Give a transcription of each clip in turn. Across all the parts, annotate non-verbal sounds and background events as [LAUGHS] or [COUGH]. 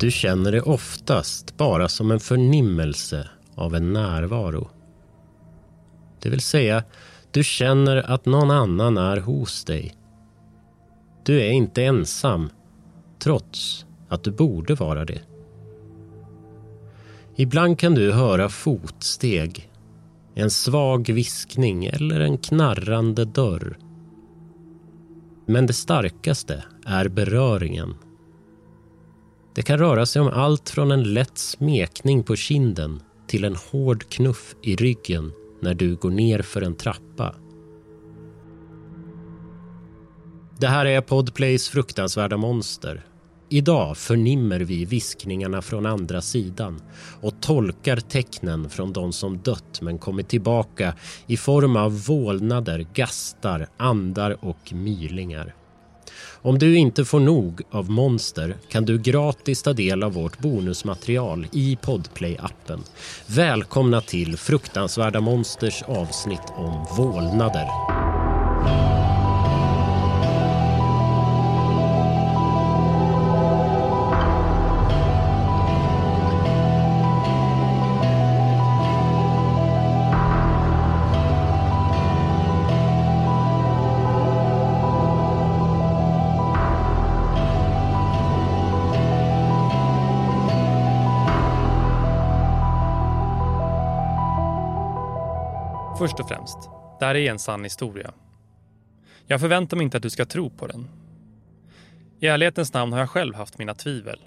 Du känner det oftast bara som en förnimmelse av en närvaro. Det vill säga, du känner att någon annan är hos dig. Du är inte ensam, trots att du borde vara det. Ibland kan du höra fotsteg, en svag viskning eller en knarrande dörr. Men det starkaste är beröringen. Det kan röra sig om allt från en lätt smekning på kinden till en hård knuff i ryggen när du går ner för en trappa. Det här är Podplays fruktansvärda monster. Idag förnimmer vi viskningarna från andra sidan och tolkar tecknen från de som dött men kommit tillbaka i form av vålnader, gastar, andar och mylingar. Om du inte får nog av monster kan du gratis ta del av vårt bonusmaterial i Podplay-appen. Välkomna till Fruktansvärda Monsters avsnitt om vålnader. Först och främst, det här är en sann historia. Jag förväntar mig inte att du ska tro på den. I ärlighetens namn har jag själv haft mina tvivel.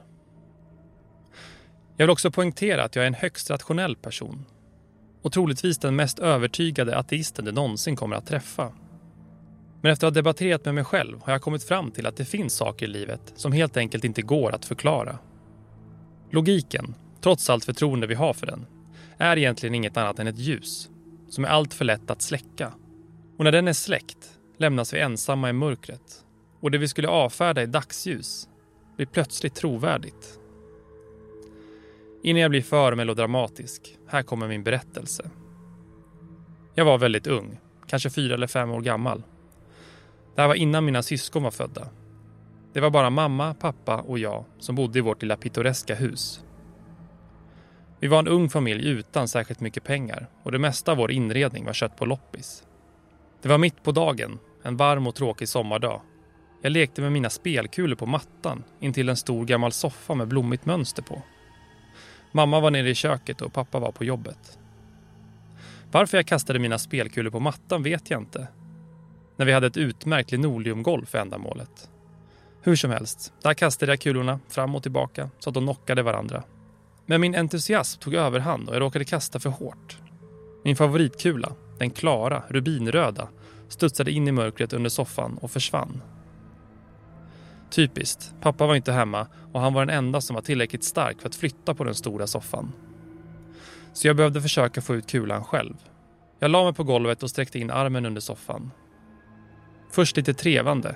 Jag vill också poängtera att jag är en högst rationell person och troligtvis den mest övertygade ateisten du någonsin kommer att träffa. Men efter att ha debatterat med mig själv har jag kommit fram till att det finns saker i livet som helt enkelt inte går att förklara. Logiken, trots allt förtroende vi har för den, är egentligen inget annat än ett ljus som är alltför lätt att släcka. Och när den är släckt lämnas vi ensamma i mörkret och det vi skulle avfärda i dagsljus blir plötsligt trovärdigt. Innan jag blir för melodramatisk, här kommer min berättelse. Jag var väldigt ung, kanske fyra eller fem år gammal. Det här var innan mina syskon var födda. Det var bara mamma, pappa och jag som bodde i vårt lilla pittoreska hus vi var en ung familj utan särskilt mycket pengar och det mesta av vår inredning var kött på loppis. Det var mitt på dagen, en varm och tråkig sommardag. Jag lekte med mina spelkulor på mattan intill en stor gammal soffa med blommigt mönster på. Mamma var nere i köket och pappa var på jobbet. Varför jag kastade mina spelkulor på mattan vet jag inte. När vi hade ett utmärkt linoleumgolv för ändamålet. Hur som helst, där kastade jag kulorna fram och tillbaka så att de knockade varandra men min entusiasm tog överhand och jag råkade kasta för hårt. Min favoritkula, den klara, rubinröda, studsade in i mörkret under soffan och försvann. Typiskt, pappa var inte hemma och han var den enda som var tillräckligt stark för att flytta på den stora soffan. Så jag behövde försöka få ut kulan själv. Jag la mig på golvet och sträckte in armen under soffan. Först lite trevande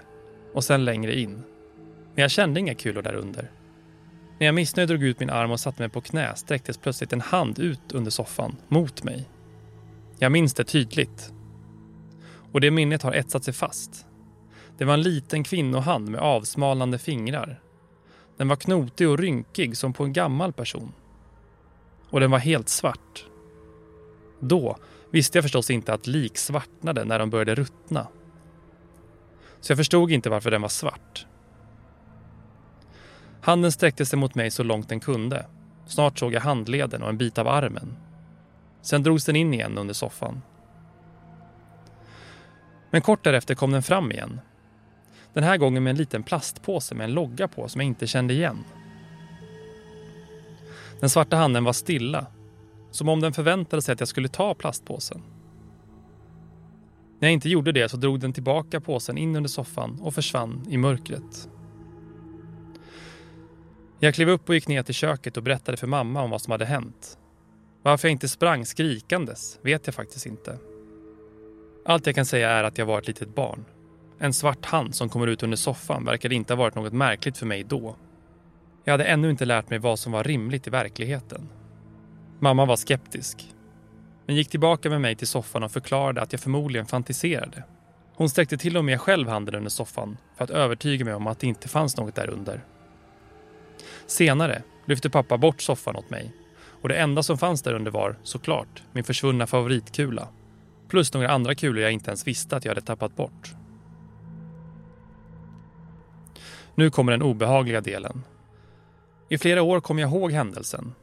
och sen längre in. Men jag kände inga kulor där under. När jag missnöjd drog ut min arm och satte mig på knä sträcktes plötsligt en hand ut under soffan, mot mig. Jag minns det tydligt. Och det minnet har etsat sig fast. Det var en liten kvinnohand med avsmalnande fingrar. Den var knotig och rynkig som på en gammal person. Och den var helt svart. Då visste jag förstås inte att lik svartnade när de började ruttna. Så jag förstod inte varför den var svart. Handen sträckte sig mot mig så långt den kunde. Snart såg jag handleden och en bit av armen. Sen drogs den in igen under soffan. Men kort därefter kom den fram igen. Den här gången med en liten plastpåse med en logga på som jag inte kände igen. Den svarta handen var stilla, som om den förväntade sig att jag skulle ta plastpåsen. När jag inte gjorde det så drog den tillbaka påsen in under soffan och försvann i mörkret. Jag klev upp och gick ner till köket och berättade för mamma om vad som hade hänt. Varför jag inte sprang skrikandes vet jag faktiskt inte. Allt jag kan säga är att jag var ett litet barn. En svart hand som kommer ut under soffan verkade inte ha varit något märkligt för mig då. Jag hade ännu inte lärt mig vad som var rimligt i verkligheten. Mamma var skeptisk. Men gick tillbaka med mig till soffan och förklarade att jag förmodligen fantiserade. Hon sträckte till och med själv handen under soffan för att övertyga mig om att det inte fanns något där under. Senare lyfte pappa bort soffan åt mig och det enda som fanns där under var, såklart, min försvunna favoritkula. Plus några andra kulor jag inte ens visste att jag hade tappat bort. Nu kommer den obehagliga delen. I flera år kom jag ihåg händelsen.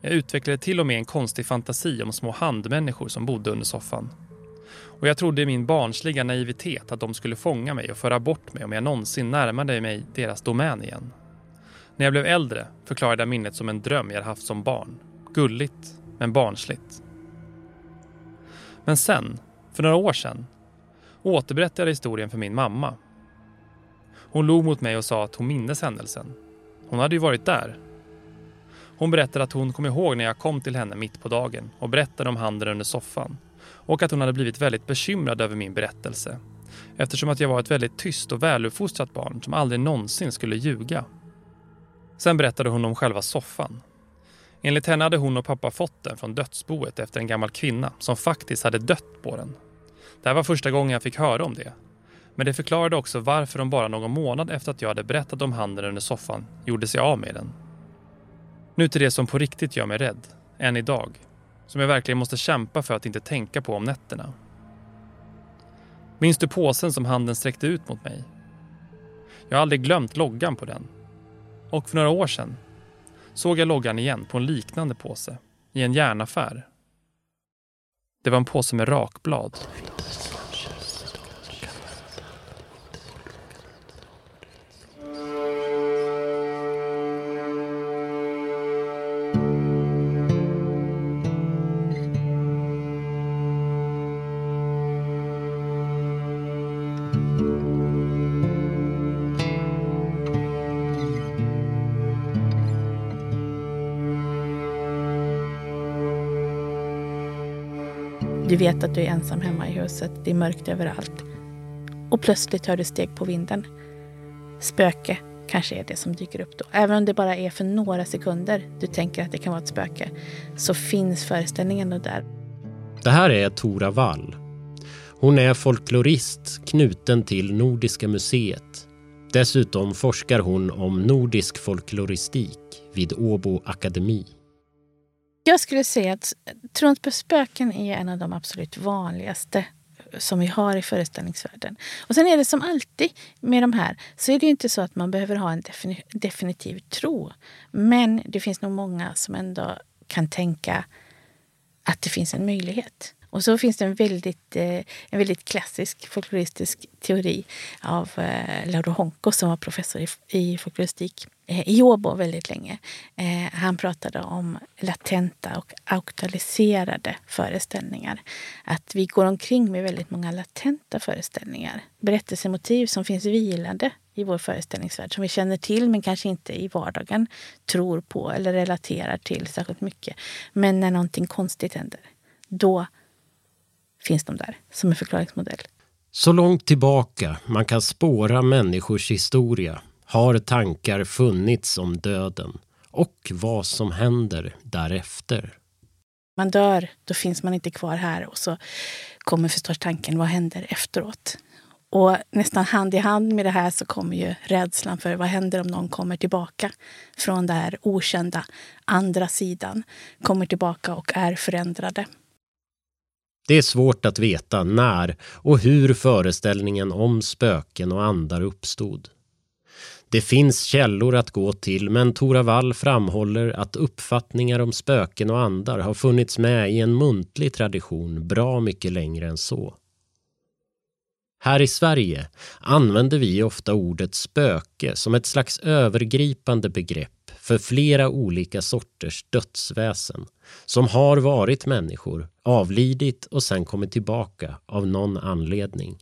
Jag utvecklade till och med en konstig fantasi om små handmänniskor som bodde under soffan. Och jag trodde i min barnsliga naivitet att de skulle fånga mig och föra bort mig om jag någonsin närmade mig deras domän igen. När jag blev äldre förklarade jag minnet som en dröm jag haft som barn. Gulligt, men barnsligt. Men sen, för några år sedan, återberättade jag historien för min mamma. Hon log mot mig och sa att hon mindes händelsen. Hon hade ju varit där. Hon berättade att hon kom ihåg när jag kom till henne mitt på dagen och berättade om handen under soffan och att hon hade blivit väldigt bekymrad över min berättelse eftersom att jag var ett väldigt tyst och väluppfostrat barn som aldrig någonsin skulle ljuga. Sen berättade hon om själva soffan. Enligt henne hade hon och pappa fått den från dödsboet efter en gammal kvinna som faktiskt hade dött på den. Det här var första gången jag fick höra om det. Men det förklarade också varför de bara någon månad efter att jag hade berättat om handen under soffan gjorde sig av med den. Nu till det som på riktigt gör mig rädd, än idag. Som jag verkligen måste kämpa för att inte tänka på om nätterna. Minns du påsen som handen sträckte ut mot mig? Jag har aldrig glömt loggan på den. Och för några år sedan såg jag loggan igen på en liknande påse i en järnaffär. Det var en påse med rakblad. Vet att du är ensam hemma i huset. Det är mörkt överallt. Och plötsligt hör du steg på vinden. Spöke kanske är det som dyker upp då. Även om det bara är för några sekunder du tänker att det kan vara ett spöke så finns föreställningen där. Det här är Tora Wall. Hon är folklorist knuten till Nordiska museet. Dessutom forskar hon om nordisk folkloristik vid Åbo akademi. Jag skulle säga att tron på spöken är en av de absolut vanligaste eh, som vi har i föreställningsvärlden. Och sen är det som alltid med de här så är det inte så att man behöver ha en definitiv tro. Men det finns nog många som ändå kan tänka att det finns en möjlighet. Och så finns det en väldigt, eh, en väldigt klassisk folkloristisk teori av eh, Lauro Honko som var professor i, folkloristik eh, i Åbo väldigt länge. Eh, han pratade om latenta och auktualiserade föreställningar. Att vi går omkring med väldigt många latenta föreställningar. Berättelsemotiv som finns vilande i vår föreställningsvärld som vi känner till men kanske inte i vardagen tror på eller relaterar till särskilt mycket. Men när någonting konstigt händer, då finns de där som en förklaringsmodell. Så långt tillbaka man kan spåra människors historia har tankar funnits om döden och vad som händer därefter. Man dör, då finns man inte kvar här och så kommer förstås tanken, vad händer efteråt? Och nästan hand i hand med det här så kommer ju rädslan för vad händer om någon kommer tillbaka från det här okända, andra sidan, kommer tillbaka och är förändrade. Det är svårt att veta när och hur föreställningen om spöken och andar uppstod. Det finns källor att gå till men Tora Wall framhåller att uppfattningar om spöken och andar har funnits med i en muntlig tradition bra mycket längre än så. Här i Sverige använder vi ofta ordet spöke som ett slags övergripande begrepp för flera olika sorters dödsväsen som har varit människor, avlidit och sen kommit tillbaka av någon anledning.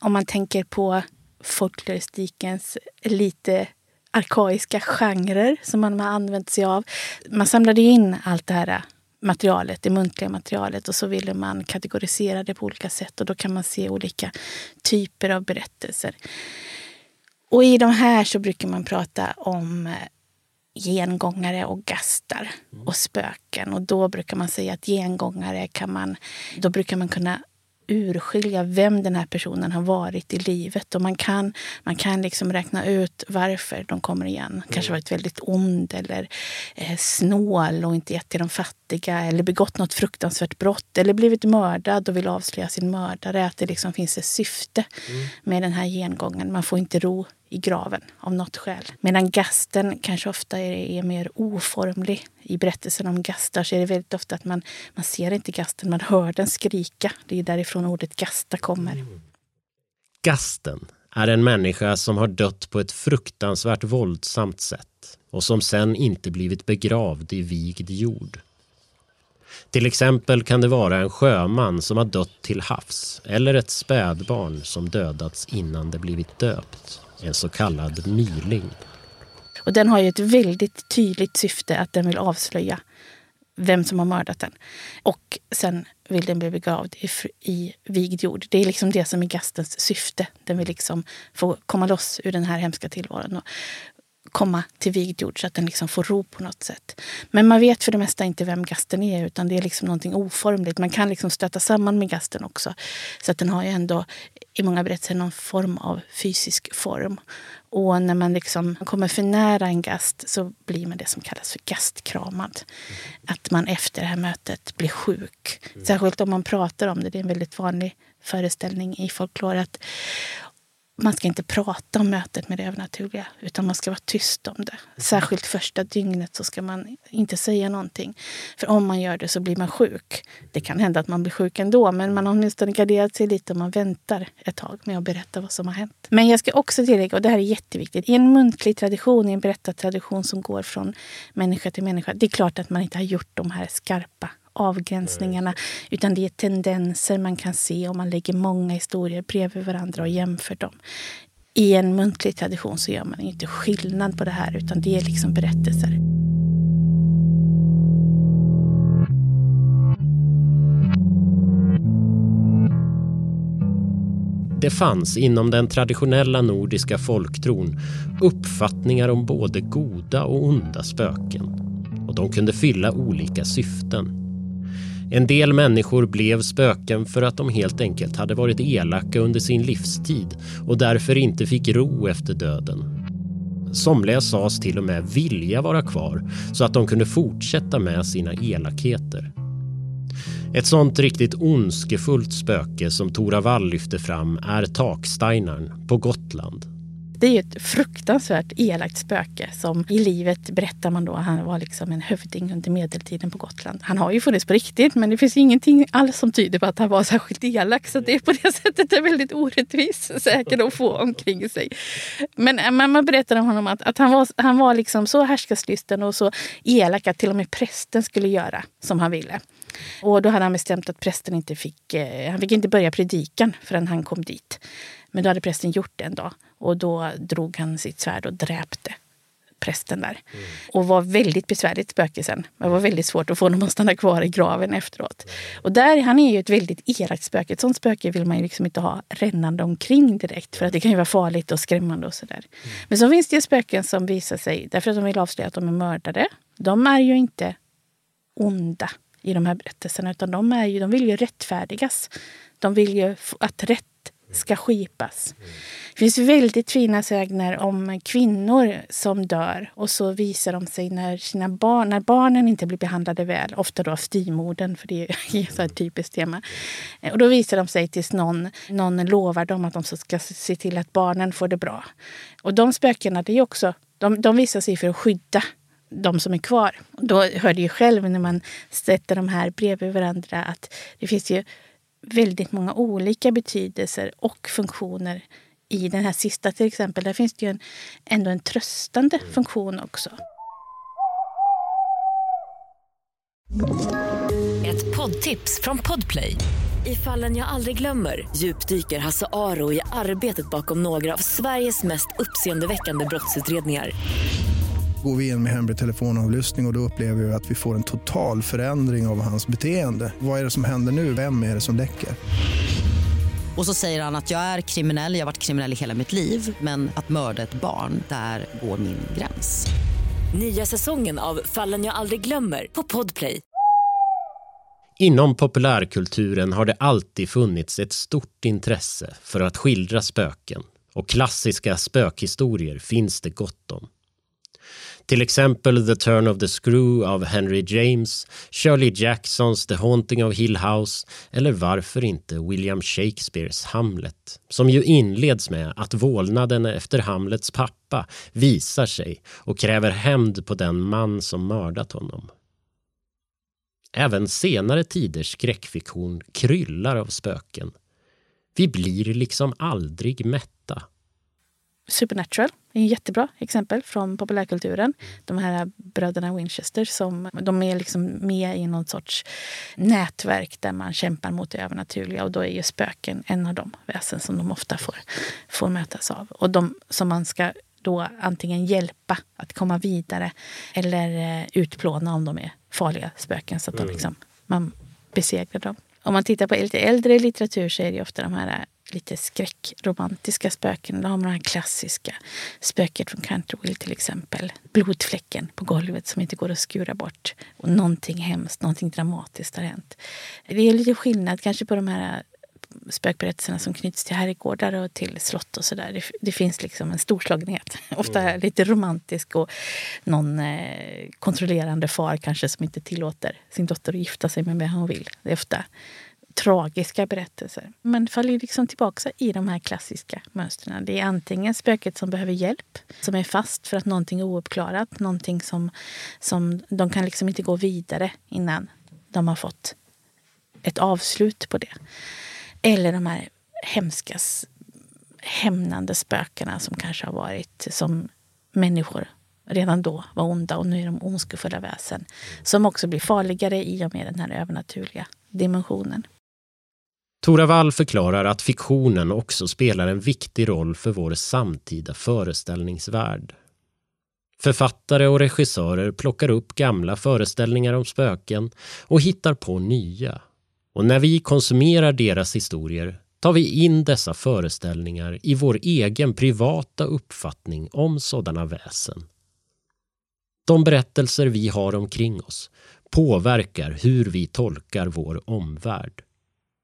Om man tänker på folkloristikens lite arkaiska genrer som man har använt sig av. Man samlade in allt det här materialet, det muntliga materialet och så ville man kategorisera det på olika sätt och då kan man se olika typer av berättelser. Och i de här så brukar man prata om eh, gengångare och gastar och spöken. Och då brukar man säga att gengångare kan man, då brukar man kunna urskilja vem den här personen har varit i livet. Och man kan, man kan liksom räkna ut varför de kommer igen. Kanske varit väldigt ond eller eh, snål och inte gett till de fattiga. Eller begått något fruktansvärt brott. Eller blivit mördad och vill avslöja sin mördare. Att det liksom finns ett syfte mm. med den här gengången. Man får inte ro i graven av något skäl. Medan gasten kanske ofta är, är mer oformlig. I berättelsen om gastar så är det väldigt ofta att man, man ser inte gasten, man hör den skrika. Det är därifrån ordet gasta kommer. Mm. Gasten är en människa som har dött på ett fruktansvärt våldsamt sätt och som sen inte blivit begravd i vigd jord. Till exempel kan det vara en sjöman som har dött till havs eller ett spädbarn som dödats innan det blivit döpt en så kallad myling. Och den har ju ett väldigt tydligt syfte att den vill avslöja vem som har mördat den. Och sen vill den bli begravd i, i vigd jord. Det är liksom det som är gastens syfte. Den vill liksom få komma loss ur den här hemska tillvaron och komma till vigd jord så att den liksom får ro på något sätt. Men man vet för det mesta inte vem gasten är utan det är liksom någonting oformligt. Man kan liksom stöta samman med gasten också. Så att den har ju ändå i många berättelser någon form av fysisk form. Och när man liksom kommer för nära en gast så blir man det som kallas för gastkramad. Att man efter det här mötet blir sjuk. Särskilt om man pratar om det. Det är en väldigt vanlig föreställning i folklore att man ska inte prata om mötet med det övernaturliga utan man ska vara tyst om det. Särskilt första dygnet så ska man inte säga någonting. För om man gör det så blir man sjuk. Det kan hända att man blir sjuk ändå men man har åtminstone garderat sig lite om man väntar ett tag med att berätta vad som har hänt. Men jag ska också tillägga, och det här är jätteviktigt, i en muntlig tradition, i en berättartradition som går från människa till människa. Det är klart att man inte har gjort de här skarpa avgränsningarna. Utan det är tendenser man kan se om man lägger många historier bredvid varandra och jämför dem. I en muntlig tradition så gör man inte skillnad på det här utan det är liksom berättelser. Det fanns inom den traditionella nordiska folktron uppfattningar om både goda och onda spöken. Och de kunde fylla olika syften. En del människor blev spöken för att de helt enkelt hade varit elaka under sin livstid och därför inte fick ro efter döden. Somliga sades till och med vilja vara kvar så att de kunde fortsätta med sina elakheter. Ett sånt riktigt ondskefullt spöke som Tora Wall lyfter fram är Taksteinarn på Gotland det är ett fruktansvärt elakt spöke som i livet berättar man då, han var liksom en hövding under medeltiden på Gotland. Han har ju funnits på riktigt men det finns ingenting alls som tyder på att han var särskilt elak. Så det är på det [LAUGHS] sättet är väldigt orättvis säker att få omkring sig. Eh, men man berättar om honom att, att han var, han var liksom så härskarslysten och så elak att till och med prästen skulle göra som han ville. Och då hade han bestämt att prästen inte fick, eh, han fick inte börja predikan förrän han kom dit. Men då hade prästen gjort det en dag och då drog han sitt svärd och dräpte prästen där. Mm. Och var väldigt besvärligt spöke sen. Det var väldigt svårt att få honom att stanna kvar i graven efteråt. Och där, han är ju ett väldigt elakt spöke. Ett sånt spöke vill man ju liksom inte ha rännande omkring direkt. För att det kan ju vara farligt och skrämmande och sådär. Mm. Men så finns det ju spöken som visar sig, därför att de vill avslöja att de är mördare. De är ju inte onda i de här berättelserna. Utan de, är ju, de vill ju rättfärdigas. De vill ju att rätt ska skipas. Det finns väldigt fina sägner om kvinnor som dör och så visar de sig när, sina barn, när barnen inte blir behandlade väl, ofta då av styvmodern, för det är [LAUGHS] ett typiskt tema. Och då visar de sig tills någon, någon lovar dem att de ska se till att barnen får det bra. Och de spökena, det är också, de, de visar sig för att skydda de som är kvar. Då hör du ju själv när man sätter de här bredvid varandra att det finns ju väldigt många olika betydelser och funktioner i den här sista till exempel. Där finns det ju en, ändå en tröstande mm. funktion också. Ett poddtips från Podplay. I fallen jag aldrig glömmer djupdyker Hasse Aro i arbetet bakom några av Sveriges mest uppseendeväckande brottsutredningar går vi in med hemlig telefonavlyssning och, och då upplever vi att vi får en total förändring av hans beteende. Vad är det som händer nu? Vem är det som läcker? Och så säger han att jag är kriminell, jag har varit kriminell i hela mitt liv men att mörda ett barn, där går min gräns. Nya säsongen av Fallen jag aldrig glömmer på Podplay. Inom populärkulturen har det alltid funnits ett stort intresse för att skildra spöken och klassiska spökhistorier finns det gott om. Till exempel The Turn of the Screw av Henry James, Shirley Jacksons The Haunting of Hill House eller varför inte William Shakespeares Hamlet, som ju inleds med att vålnaden efter Hamlets pappa visar sig och kräver hämnd på den man som mördat honom. Även senare tiders skräckfiktion kryllar av spöken. Vi blir liksom aldrig mätta. Supernatural är ett jättebra exempel från populärkulturen. De här bröderna Winchester som de är liksom med i någon sorts nätverk där man kämpar mot det övernaturliga och då är ju spöken en av de väsen som de ofta får, får mötas av. Och de som man ska då antingen hjälpa att komma vidare eller eh, utplåna om de är farliga spöken så att de liksom, man besegrar dem. Om man tittar på lite äldre litteratur så är det ofta de här lite skräckromantiska spöken. Då har man det här klassiska spöket från Canterville till exempel. Blodfläcken på golvet som inte går att skura bort. Och någonting hemskt, någonting dramatiskt har hänt. Det är lite skillnad kanske på de här spökberättelserna som knyts till herrgårdar och till slott och sådär. Det, det, finns liksom en storslagenhet. [LAUGHS] Ofta mm. lite romantisk och någon eh, kontrollerande far kanske som inte tillåter sin dotter att gifta sig med vem hon vill. Det är ofta tragiska berättelser. Man faller liksom tillbaka i de här klassiska mönstren. Det är antingen spöket som behöver hjälp, som är fast för att någonting är ouppklarat, någonting som, som de kan liksom inte gå vidare innan de har fått ett avslut på det. Eller de här hemska hämnande spökena som kanske har varit som människor redan då var onda och nu är de ondskefulla väsen. Som också blir farligare i och med den här övernaturliga dimensionen. Tora Wall förklarar att fiktionen också spelar en viktig roll för vår samtida föreställningsvärld. Författare och regissörer plockar upp gamla föreställningar om spöken och hittar på nya. Och när vi konsumerar deras historier tar vi in dessa föreställningar i vår egen privata uppfattning om sådana väsen. De berättelser vi har omkring oss påverkar hur vi tolkar vår omvärld.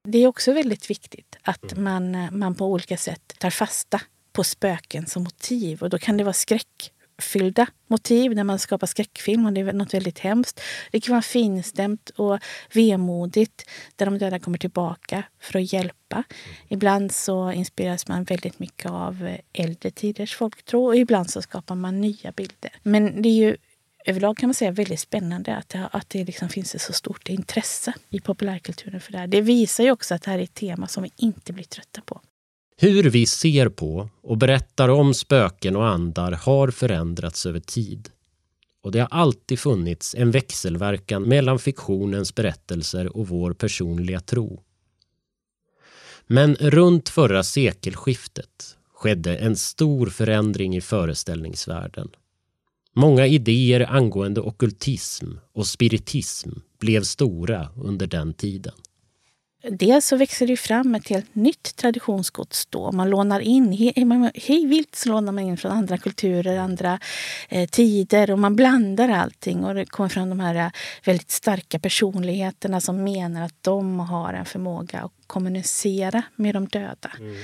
Det är också väldigt viktigt att mm. man, man på olika sätt tar fasta på spöken som motiv. Och då kan det vara skräckfyllda motiv när man skapar skräckfilm och det är något väldigt hemskt. Det kan vara finstämt och vemodigt där de döda kommer tillbaka för att hjälpa. Mm. Ibland så inspireras man väldigt mycket av äldre tiders folktro och ibland så skapar man nya bilder. Men det är ju överlag kan man säga väldigt spännande att det, att det liksom finns ett så stort intresse i populärkulturen för det här. Det visar ju också att det här är ett tema som vi inte blir trötta på. Hur vi ser på och berättar om spöken och andar har förändrats över tid. Och det har alltid funnits en växelverkan mellan fiktionens berättelser och vår personliga tro. Men runt förra sekelskiftet skedde en stor förändring i föreställningsvärlden. Många idéer angående okultism och spiritism blev stora under den tiden. Dels så växer det fram ett helt nytt traditionsgods då. Man lånar in, hej vilt så lånar man in från andra kulturer, andra eh, tider och man blandar allting och det kommer fram de här eh, väldigt starka personligheterna som menar att de har en förmåga att kommunicera med de döda. Mm.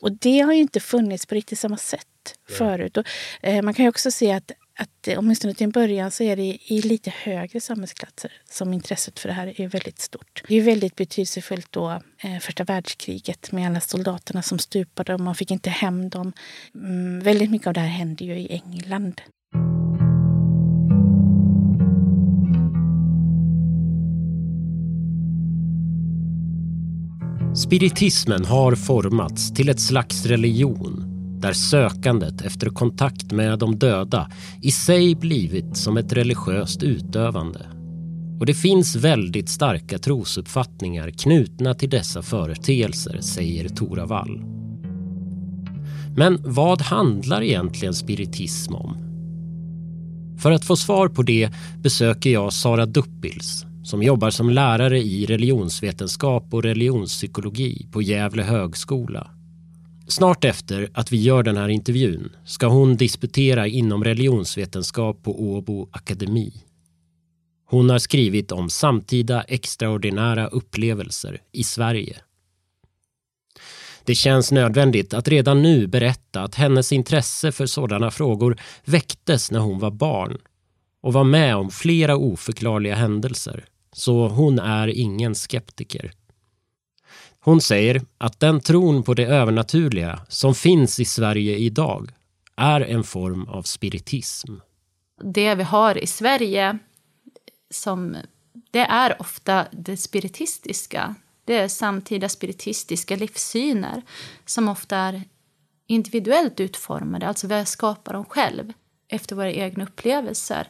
Och det har ju inte funnits på riktigt samma sätt förut. Och, eh, man kan ju också se att att åtminstone till en början så är det i lite högre samhällsklasser som intresset för det här är väldigt stort. Det är väldigt betydelsefullt då eh, första världskriget med alla soldaterna som stupade och man fick inte hem dem. Mm, väldigt mycket av det här hände ju i England. Spiritismen har formats till ett slags religion där sökandet efter kontakt med de döda i sig blivit som ett religiöst utövande. Och det finns väldigt starka trosuppfattningar knutna till dessa företeelser, säger Tora Wall. Men vad handlar egentligen spiritism om? För att få svar på det besöker jag Sara Duppils som jobbar som lärare i religionsvetenskap och religionspsykologi på Gävle högskola. Snart efter att vi gör den här intervjun ska hon disputera inom religionsvetenskap på Åbo akademi. Hon har skrivit om samtida extraordinära upplevelser i Sverige. Det känns nödvändigt att redan nu berätta att hennes intresse för sådana frågor väcktes när hon var barn och var med om flera oförklarliga händelser. Så hon är ingen skeptiker. Hon säger att den tron på det övernaturliga som finns i Sverige idag är en form av spiritism. Det vi har i Sverige som det är ofta det spiritistiska. Det är samtida spiritistiska livssyner som ofta är individuellt utformade, alltså vi skapar dem själv efter våra egna upplevelser.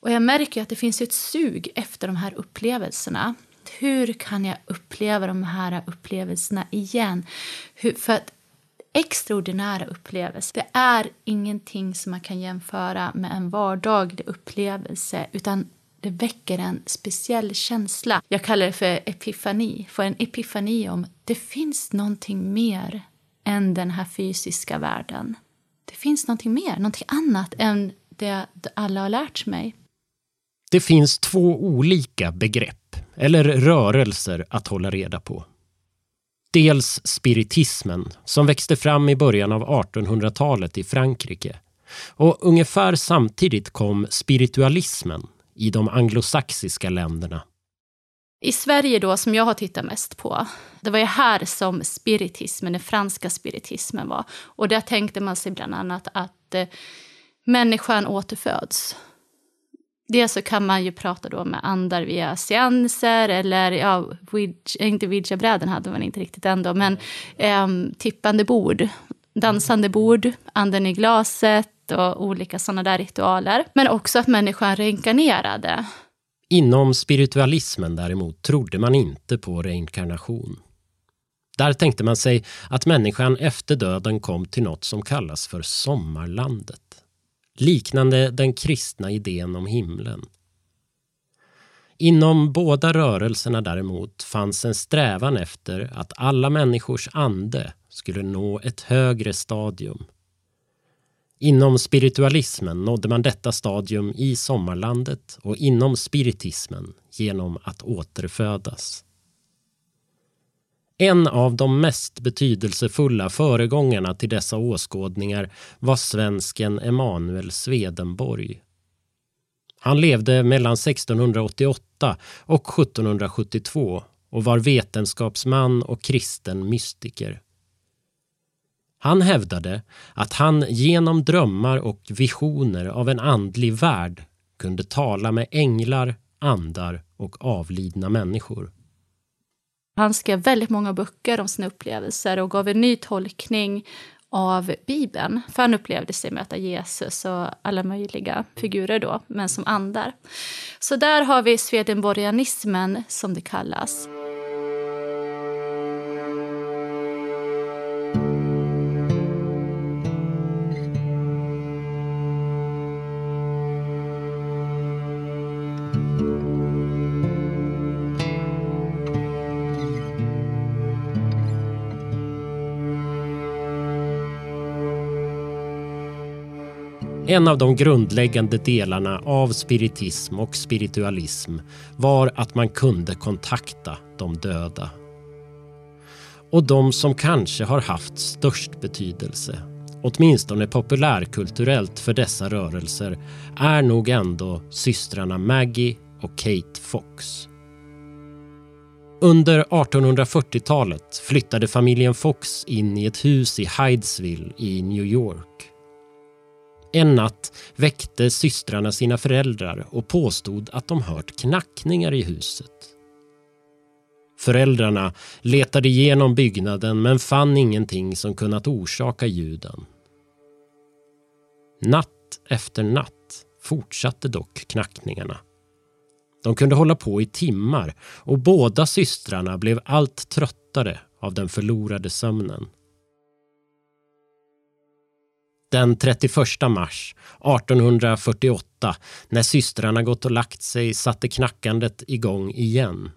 Och jag märker att det finns ett sug efter de här upplevelserna. Hur kan jag uppleva de här upplevelserna igen? Hur, för att extraordinära upplevelser, det är ingenting som man kan jämföra med en vardaglig upplevelse, utan det väcker en speciell känsla. Jag kallar det för epifani, för en epifani om det finns någonting mer än den här fysiska världen. Det finns någonting mer, någonting annat än det alla har lärt mig. Det finns två olika begrepp, eller rörelser, att hålla reda på. Dels spiritismen, som växte fram i början av 1800-talet i Frankrike. Och ungefär samtidigt kom spiritualismen i de anglosaxiska länderna. I Sverige då, som jag har tittat mest på, det var ju här som spiritismen, den franska spiritismen var. Och där tänkte man sig bland annat att eh, människan återföds. Dels så kan man ju prata då med andar via seanser eller, ja, inte ouija-bräden hade man inte riktigt ändå, men eh, tippande bord, dansande bord, anden i glaset och olika sådana där ritualer. Men också att människan reinkarnerade. Inom spiritualismen däremot trodde man inte på reinkarnation. Där tänkte man sig att människan efter döden kom till något som kallas för sommarlandet. Liknande den kristna idén om himlen. Inom båda rörelserna däremot fanns en strävan efter att alla människors ande skulle nå ett högre stadium Inom spiritualismen nådde man detta stadium i sommarlandet och inom spiritismen genom att återfödas. En av de mest betydelsefulla föregångarna till dessa åskådningar var svensken Emanuel Swedenborg. Han levde mellan 1688 och 1772 och var vetenskapsman och kristen mystiker. Han hävdade att han genom drömmar och visioner av en andlig värld kunde tala med änglar, andar och avlidna människor. Han skrev väldigt många böcker om sina upplevelser och gav en ny tolkning av Bibeln. För han upplevde sig möta Jesus och alla möjliga figurer då, men som andar. Så där har vi swedenborgianismen, som det kallas. En av de grundläggande delarna av spiritism och spiritualism var att man kunde kontakta de döda. Och de som kanske har haft störst betydelse, åtminstone populärkulturellt för dessa rörelser, är nog ändå systrarna Maggie och Kate Fox. Under 1840-talet flyttade familjen Fox in i ett hus i Hydesville i New York. En natt väckte systrarna sina föräldrar och påstod att de hört knackningar i huset. Föräldrarna letade igenom byggnaden men fann ingenting som kunnat orsaka ljuden. Natt efter natt fortsatte dock knackningarna. De kunde hålla på i timmar och båda systrarna blev allt tröttare av den förlorade sömnen. Den 31 mars 1848, när systrarna gått och lagt sig, satte knackandet igång igen.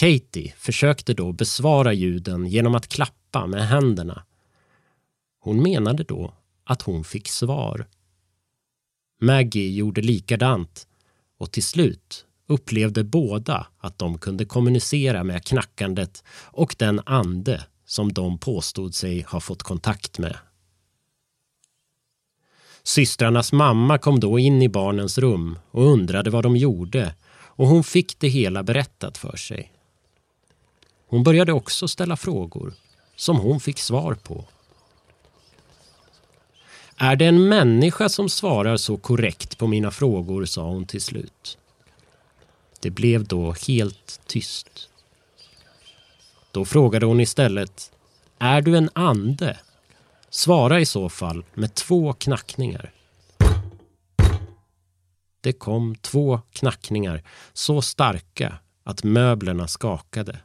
Katie försökte då besvara ljuden genom att klappa med händerna. Hon menade då att hon fick svar. Maggie gjorde likadant Och till slut upplevde båda att de kunde kommunicera med knackandet och den ande som de påstod sig ha fått kontakt med. Systrarnas mamma kom då in i barnens rum och undrade vad de gjorde och hon fick det hela berättat för sig. Hon började också ställa frågor som hon fick svar på. Är det en människa som svarar så korrekt på mina frågor, sa hon till slut. Det blev då helt tyst. Då frågade hon istället, är du en ande? Svara i så fall med två knackningar. Det kom två knackningar så starka att möblerna skakade.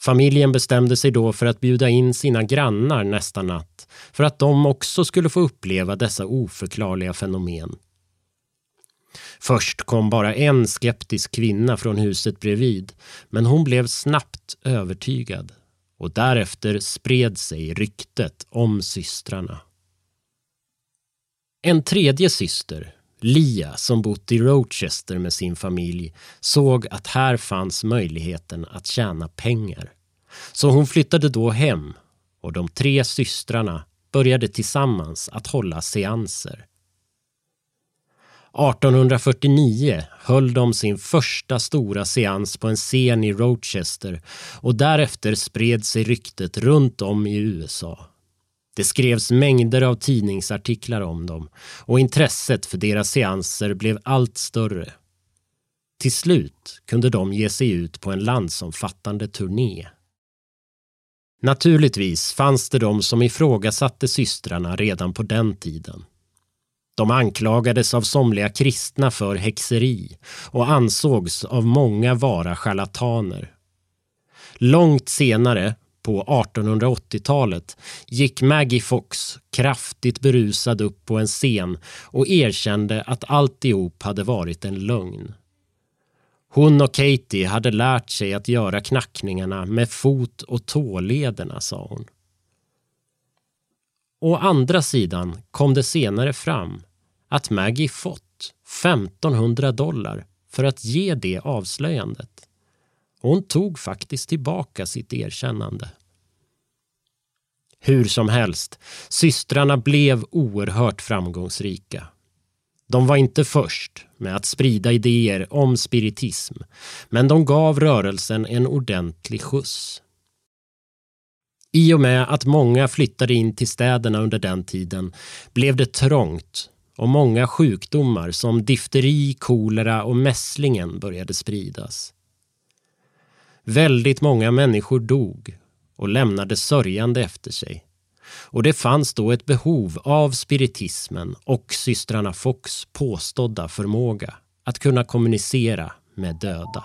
Familjen bestämde sig då för att bjuda in sina grannar nästa natt för att de också skulle få uppleva dessa oförklarliga fenomen. Först kom bara en skeptisk kvinna från huset bredvid men hon blev snabbt övertygad och därefter spred sig ryktet om systrarna. En tredje syster, Lia, som bott i Rochester med sin familj såg att här fanns möjligheten att tjäna pengar. Så hon flyttade då hem och de tre systrarna började tillsammans att hålla seanser. 1849 höll de sin första stora seans på en scen i Rochester och därefter spred sig ryktet runt om i USA. Det skrevs mängder av tidningsartiklar om dem och intresset för deras seanser blev allt större. Till slut kunde de ge sig ut på en landsomfattande turné. Naturligtvis fanns det de som ifrågasatte systrarna redan på den tiden. De anklagades av somliga kristna för häxeri och ansågs av många vara charlataner. Långt senare, på 1880-talet, gick Maggie Fox kraftigt berusad upp på en scen och erkände att alltihop hade varit en lögn. Hon och Katie hade lärt sig att göra knackningarna med fot och tålederna, sa hon. Å andra sidan kom det senare fram att Maggie fått 1500 dollar för att ge det avslöjandet. Hon tog faktiskt tillbaka sitt erkännande. Hur som helst, systrarna blev oerhört framgångsrika. De var inte först med att sprida idéer om spiritism men de gav rörelsen en ordentlig skjuts. I och med att många flyttade in till städerna under den tiden blev det trångt och många sjukdomar som difteri, kolera och mässlingen började spridas. Väldigt många människor dog och lämnade sörjande efter sig. Och det fanns då ett behov av spiritismen och systrarna Fox påstådda förmåga att kunna kommunicera med döda.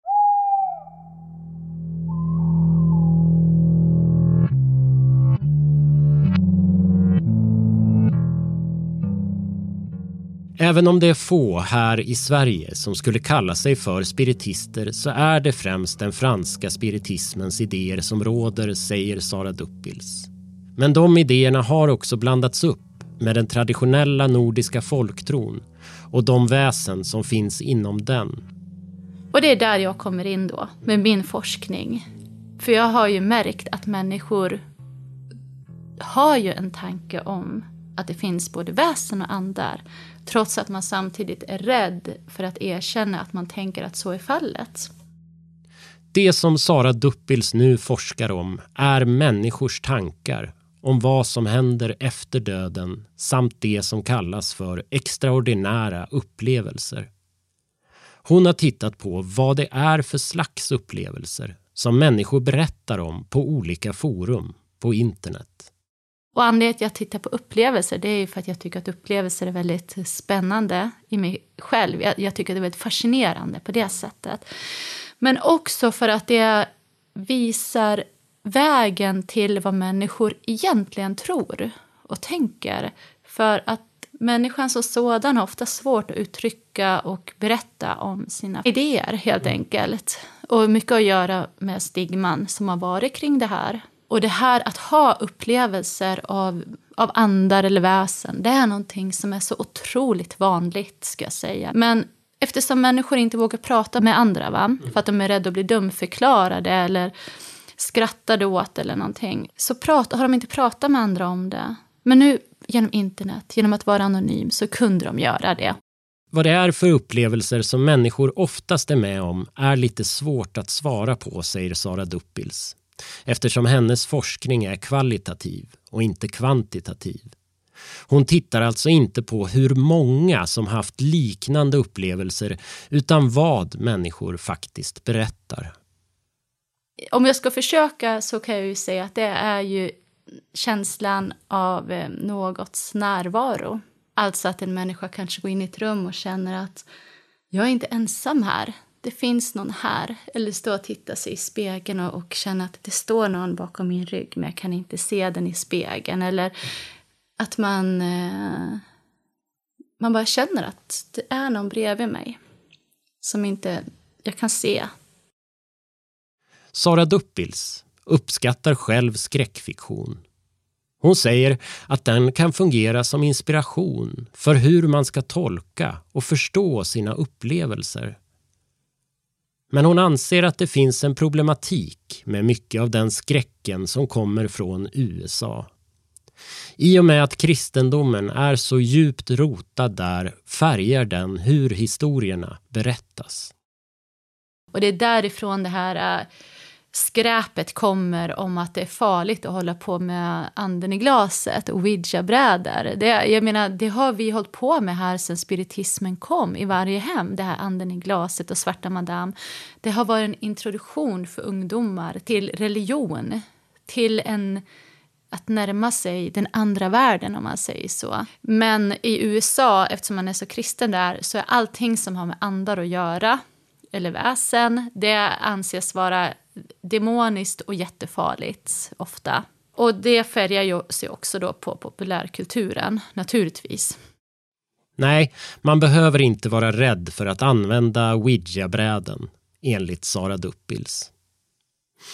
Även om det är få här i Sverige som skulle kalla sig för spiritister så är det främst den franska spiritismens idéer som råder, säger Sara Duppils. Men de idéerna har också blandats upp med den traditionella nordiska folktron och de väsen som finns inom den. Och det är där jag kommer in då, med min forskning. För jag har ju märkt att människor har ju en tanke om att det finns både väsen och andar. Trots att man samtidigt är rädd för att erkänna att man tänker att så är fallet. Det som Sara Duppils nu forskar om är människors tankar om vad som händer efter döden samt det som kallas för extraordinära upplevelser. Hon har tittat på vad det är för slags upplevelser som människor berättar om på olika forum på internet. Och anledningen till att jag tittar på upplevelser, det är ju för att jag tycker att upplevelser är väldigt spännande i mig själv. Jag, jag tycker det är väldigt fascinerande på det sättet. Men också för att det visar vägen till vad människor egentligen tror och tänker. För att människan som sådan har ofta svårt att uttrycka och berätta om sina idéer helt enkelt. Och mycket att göra med stigman som har varit kring det här. Och det här att ha upplevelser av, av andar eller väsen, det är någonting som är så otroligt vanligt ska jag säga. Men eftersom människor inte vågar prata med andra, va? för att de är rädda att bli dumförklarade eller skrattade åt eller någonting, så prat, har de inte pratat med andra om det. Men nu genom internet, genom att vara anonym, så kunde de göra det. Vad det är för upplevelser som människor oftast är med om är lite svårt att svara på, säger Sara Duppils. Eftersom hennes forskning är kvalitativ och inte kvantitativ. Hon tittar alltså inte på hur många som haft liknande upplevelser utan vad människor faktiskt berättar. Om jag ska försöka så kan jag ju säga att det är ju känslan av eh, någots närvaro. Alltså att en människa kanske går in i ett rum och känner att jag är inte ensam här. Det finns någon här. Eller stå och titta sig i spegeln och, och känna att det står någon bakom min rygg men jag kan inte se den i spegeln. Eller att man, eh, man bara känner att det är någon bredvid mig som inte jag kan se. Sara Duppils uppskattar själv skräckfiktion. Hon säger att den kan fungera som inspiration för hur man ska tolka och förstå sina upplevelser. Men hon anser att det finns en problematik med mycket av den skräcken som kommer från USA. I och med att kristendomen är så djupt rotad där färgar den hur historierna berättas. Och det är därifrån det här äh, skräpet kommer om att det är farligt att hålla på med anden i glaset och ouija-brädor. Det, jag menar, det har vi hållit på med här sedan spiritismen kom i varje hem. Det här anden i glaset och svarta madam. Det har varit en introduktion för ungdomar till religion. Till en att närma sig den andra världen om man säger så. Men i USA, eftersom man är så kristen där, så är allting som har med andar att göra, eller väsen, det anses vara demoniskt och jättefarligt ofta. Och det färgar ju sig också då på populärkulturen, naturligtvis. Nej, man behöver inte vara rädd för att använda ouija-bräden, enligt Sara Duppils.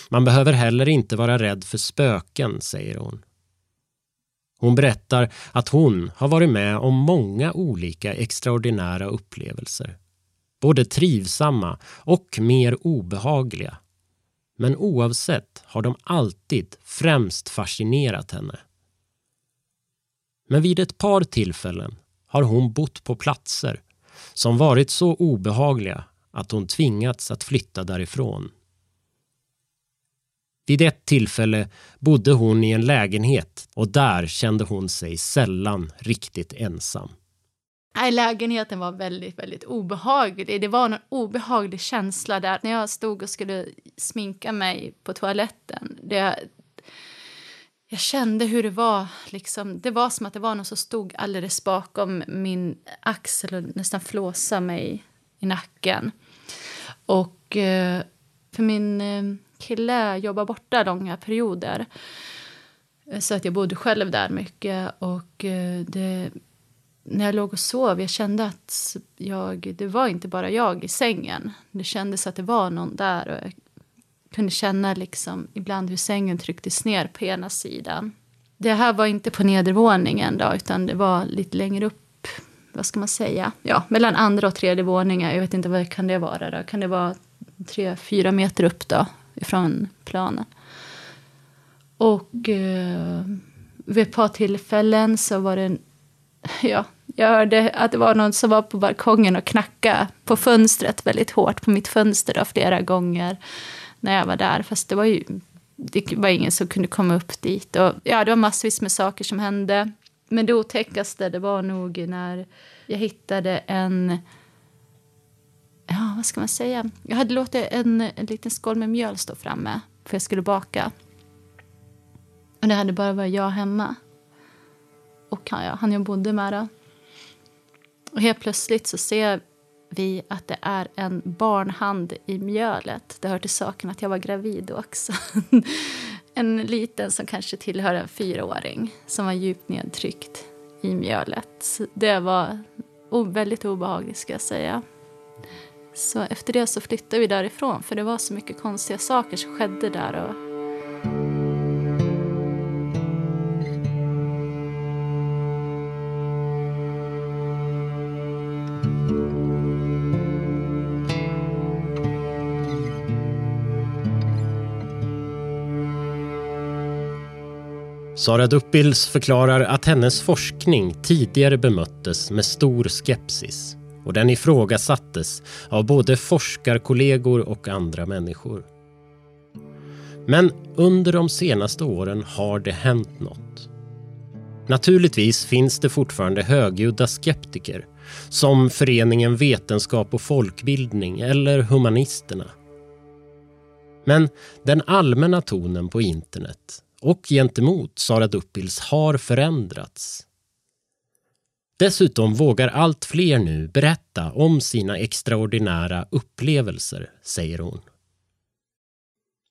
Man behöver heller inte vara rädd för spöken, säger hon. Hon berättar att hon har varit med om många olika extraordinära upplevelser. Både trivsamma och mer obehagliga. Men oavsett har de alltid främst fascinerat henne. Men vid ett par tillfällen har hon bott på platser som varit så obehagliga att hon tvingats att flytta därifrån. Vid ett tillfälle bodde hon i en lägenhet och där kände hon sig sällan riktigt ensam. Nej, lägenheten var väldigt, väldigt obehaglig. Det var en obehaglig känsla där när jag stod och skulle sminka mig på toaletten. Det, jag kände hur det var. Liksom, det var som att det var någon som stod alldeles bakom min axel och nästan flåsade mig i nacken. Och eh, för min eh, kille jobbar borta långa perioder. Eh, så att jag bodde själv där mycket. Och det, när jag låg och sov, jag kände att jag, det var inte bara jag i sängen. Det kändes att det var någon där. Och jag kunde känna liksom ibland hur sängen trycktes ner på ena sidan. Det här var inte på nedervåningen då, utan det var lite längre upp. Vad ska man säga? Ja, mellan andra och tredje våningen. Jag vet inte vad kan det vara då. Kan det vara tre, fyra meter upp då? ifrån planen. Och eh, vid ett par tillfällen så var det en, ja, jag hörde att det var någon som var på balkongen och knackade på fönstret väldigt hårt på mitt fönster då, flera gånger när jag var där. Fast det var ju det var ingen som kunde komma upp dit. Och, ja, det var massvis med saker som hände. Men det otäckaste det var nog när jag hittade en ja, vad ska man säga? Jag hade låtit en, en liten skål med mjöl stå framme för jag skulle baka. Och det hade bara varit jag hemma. han, han jag bodde med. Då. Och helt plötsligt så ser vi att det är en barnhand i mjölet. Det hör till saken att jag var gravid också. [LAUGHS] en liten som kanske tillhör en fyraåring som var djupt nedtryckt i mjölet. Så det var väldigt obehagligt ska jag säga. Så efter det så flyttade vi därifrån för det var så mycket konstiga saker som skedde där. Och Sara Duppils förklarar att hennes forskning tidigare bemöttes med stor skepsis och den ifrågasattes av både forskarkollegor och andra människor. Men under de senaste åren har det hänt något. Naturligtvis finns det fortfarande högljudda skeptiker som föreningen Vetenskap och folkbildning eller Humanisterna. Men den allmänna tonen på internet och gentemot Sara Duppils har förändrats. Dessutom vågar allt fler nu berätta om sina extraordinära upplevelser, säger hon.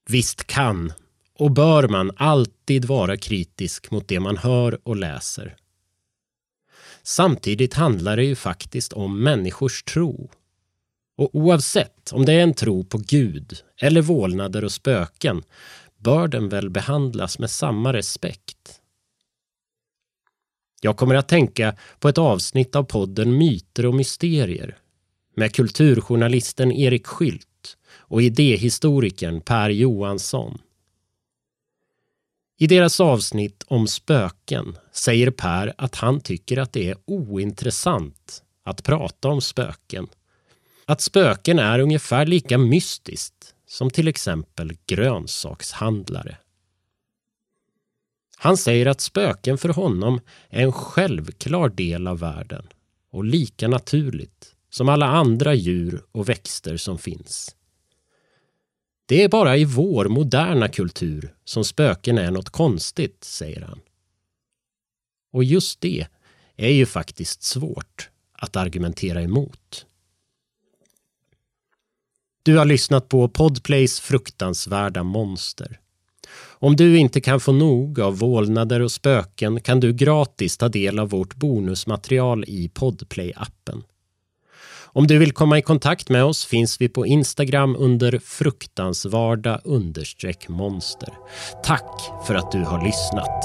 Visst kan och bör man alltid vara kritisk mot det man hör och läser. Samtidigt handlar det ju faktiskt om människors tro. Och oavsett om det är en tro på Gud eller vålnader och spöken bör den väl behandlas med samma respekt. Jag kommer att tänka på ett avsnitt av podden Myter och mysterier med kulturjournalisten Erik Skylt och idéhistorikern Per Johansson. I deras avsnitt om spöken säger Per att han tycker att det är ointressant att prata om spöken. Att spöken är ungefär lika mystiskt som till exempel grönsakshandlare. Han säger att spöken för honom är en självklar del av världen och lika naturligt som alla andra djur och växter som finns. Det är bara i vår moderna kultur som spöken är något konstigt, säger han. Och just det är ju faktiskt svårt att argumentera emot. Du har lyssnat på Podplays fruktansvärda monster. Om du inte kan få nog av vålnader och spöken kan du gratis ta del av vårt bonusmaterial i Podplay-appen. Om du vill komma i kontakt med oss finns vi på Instagram under fruktansvarda monster. Tack för att du har lyssnat.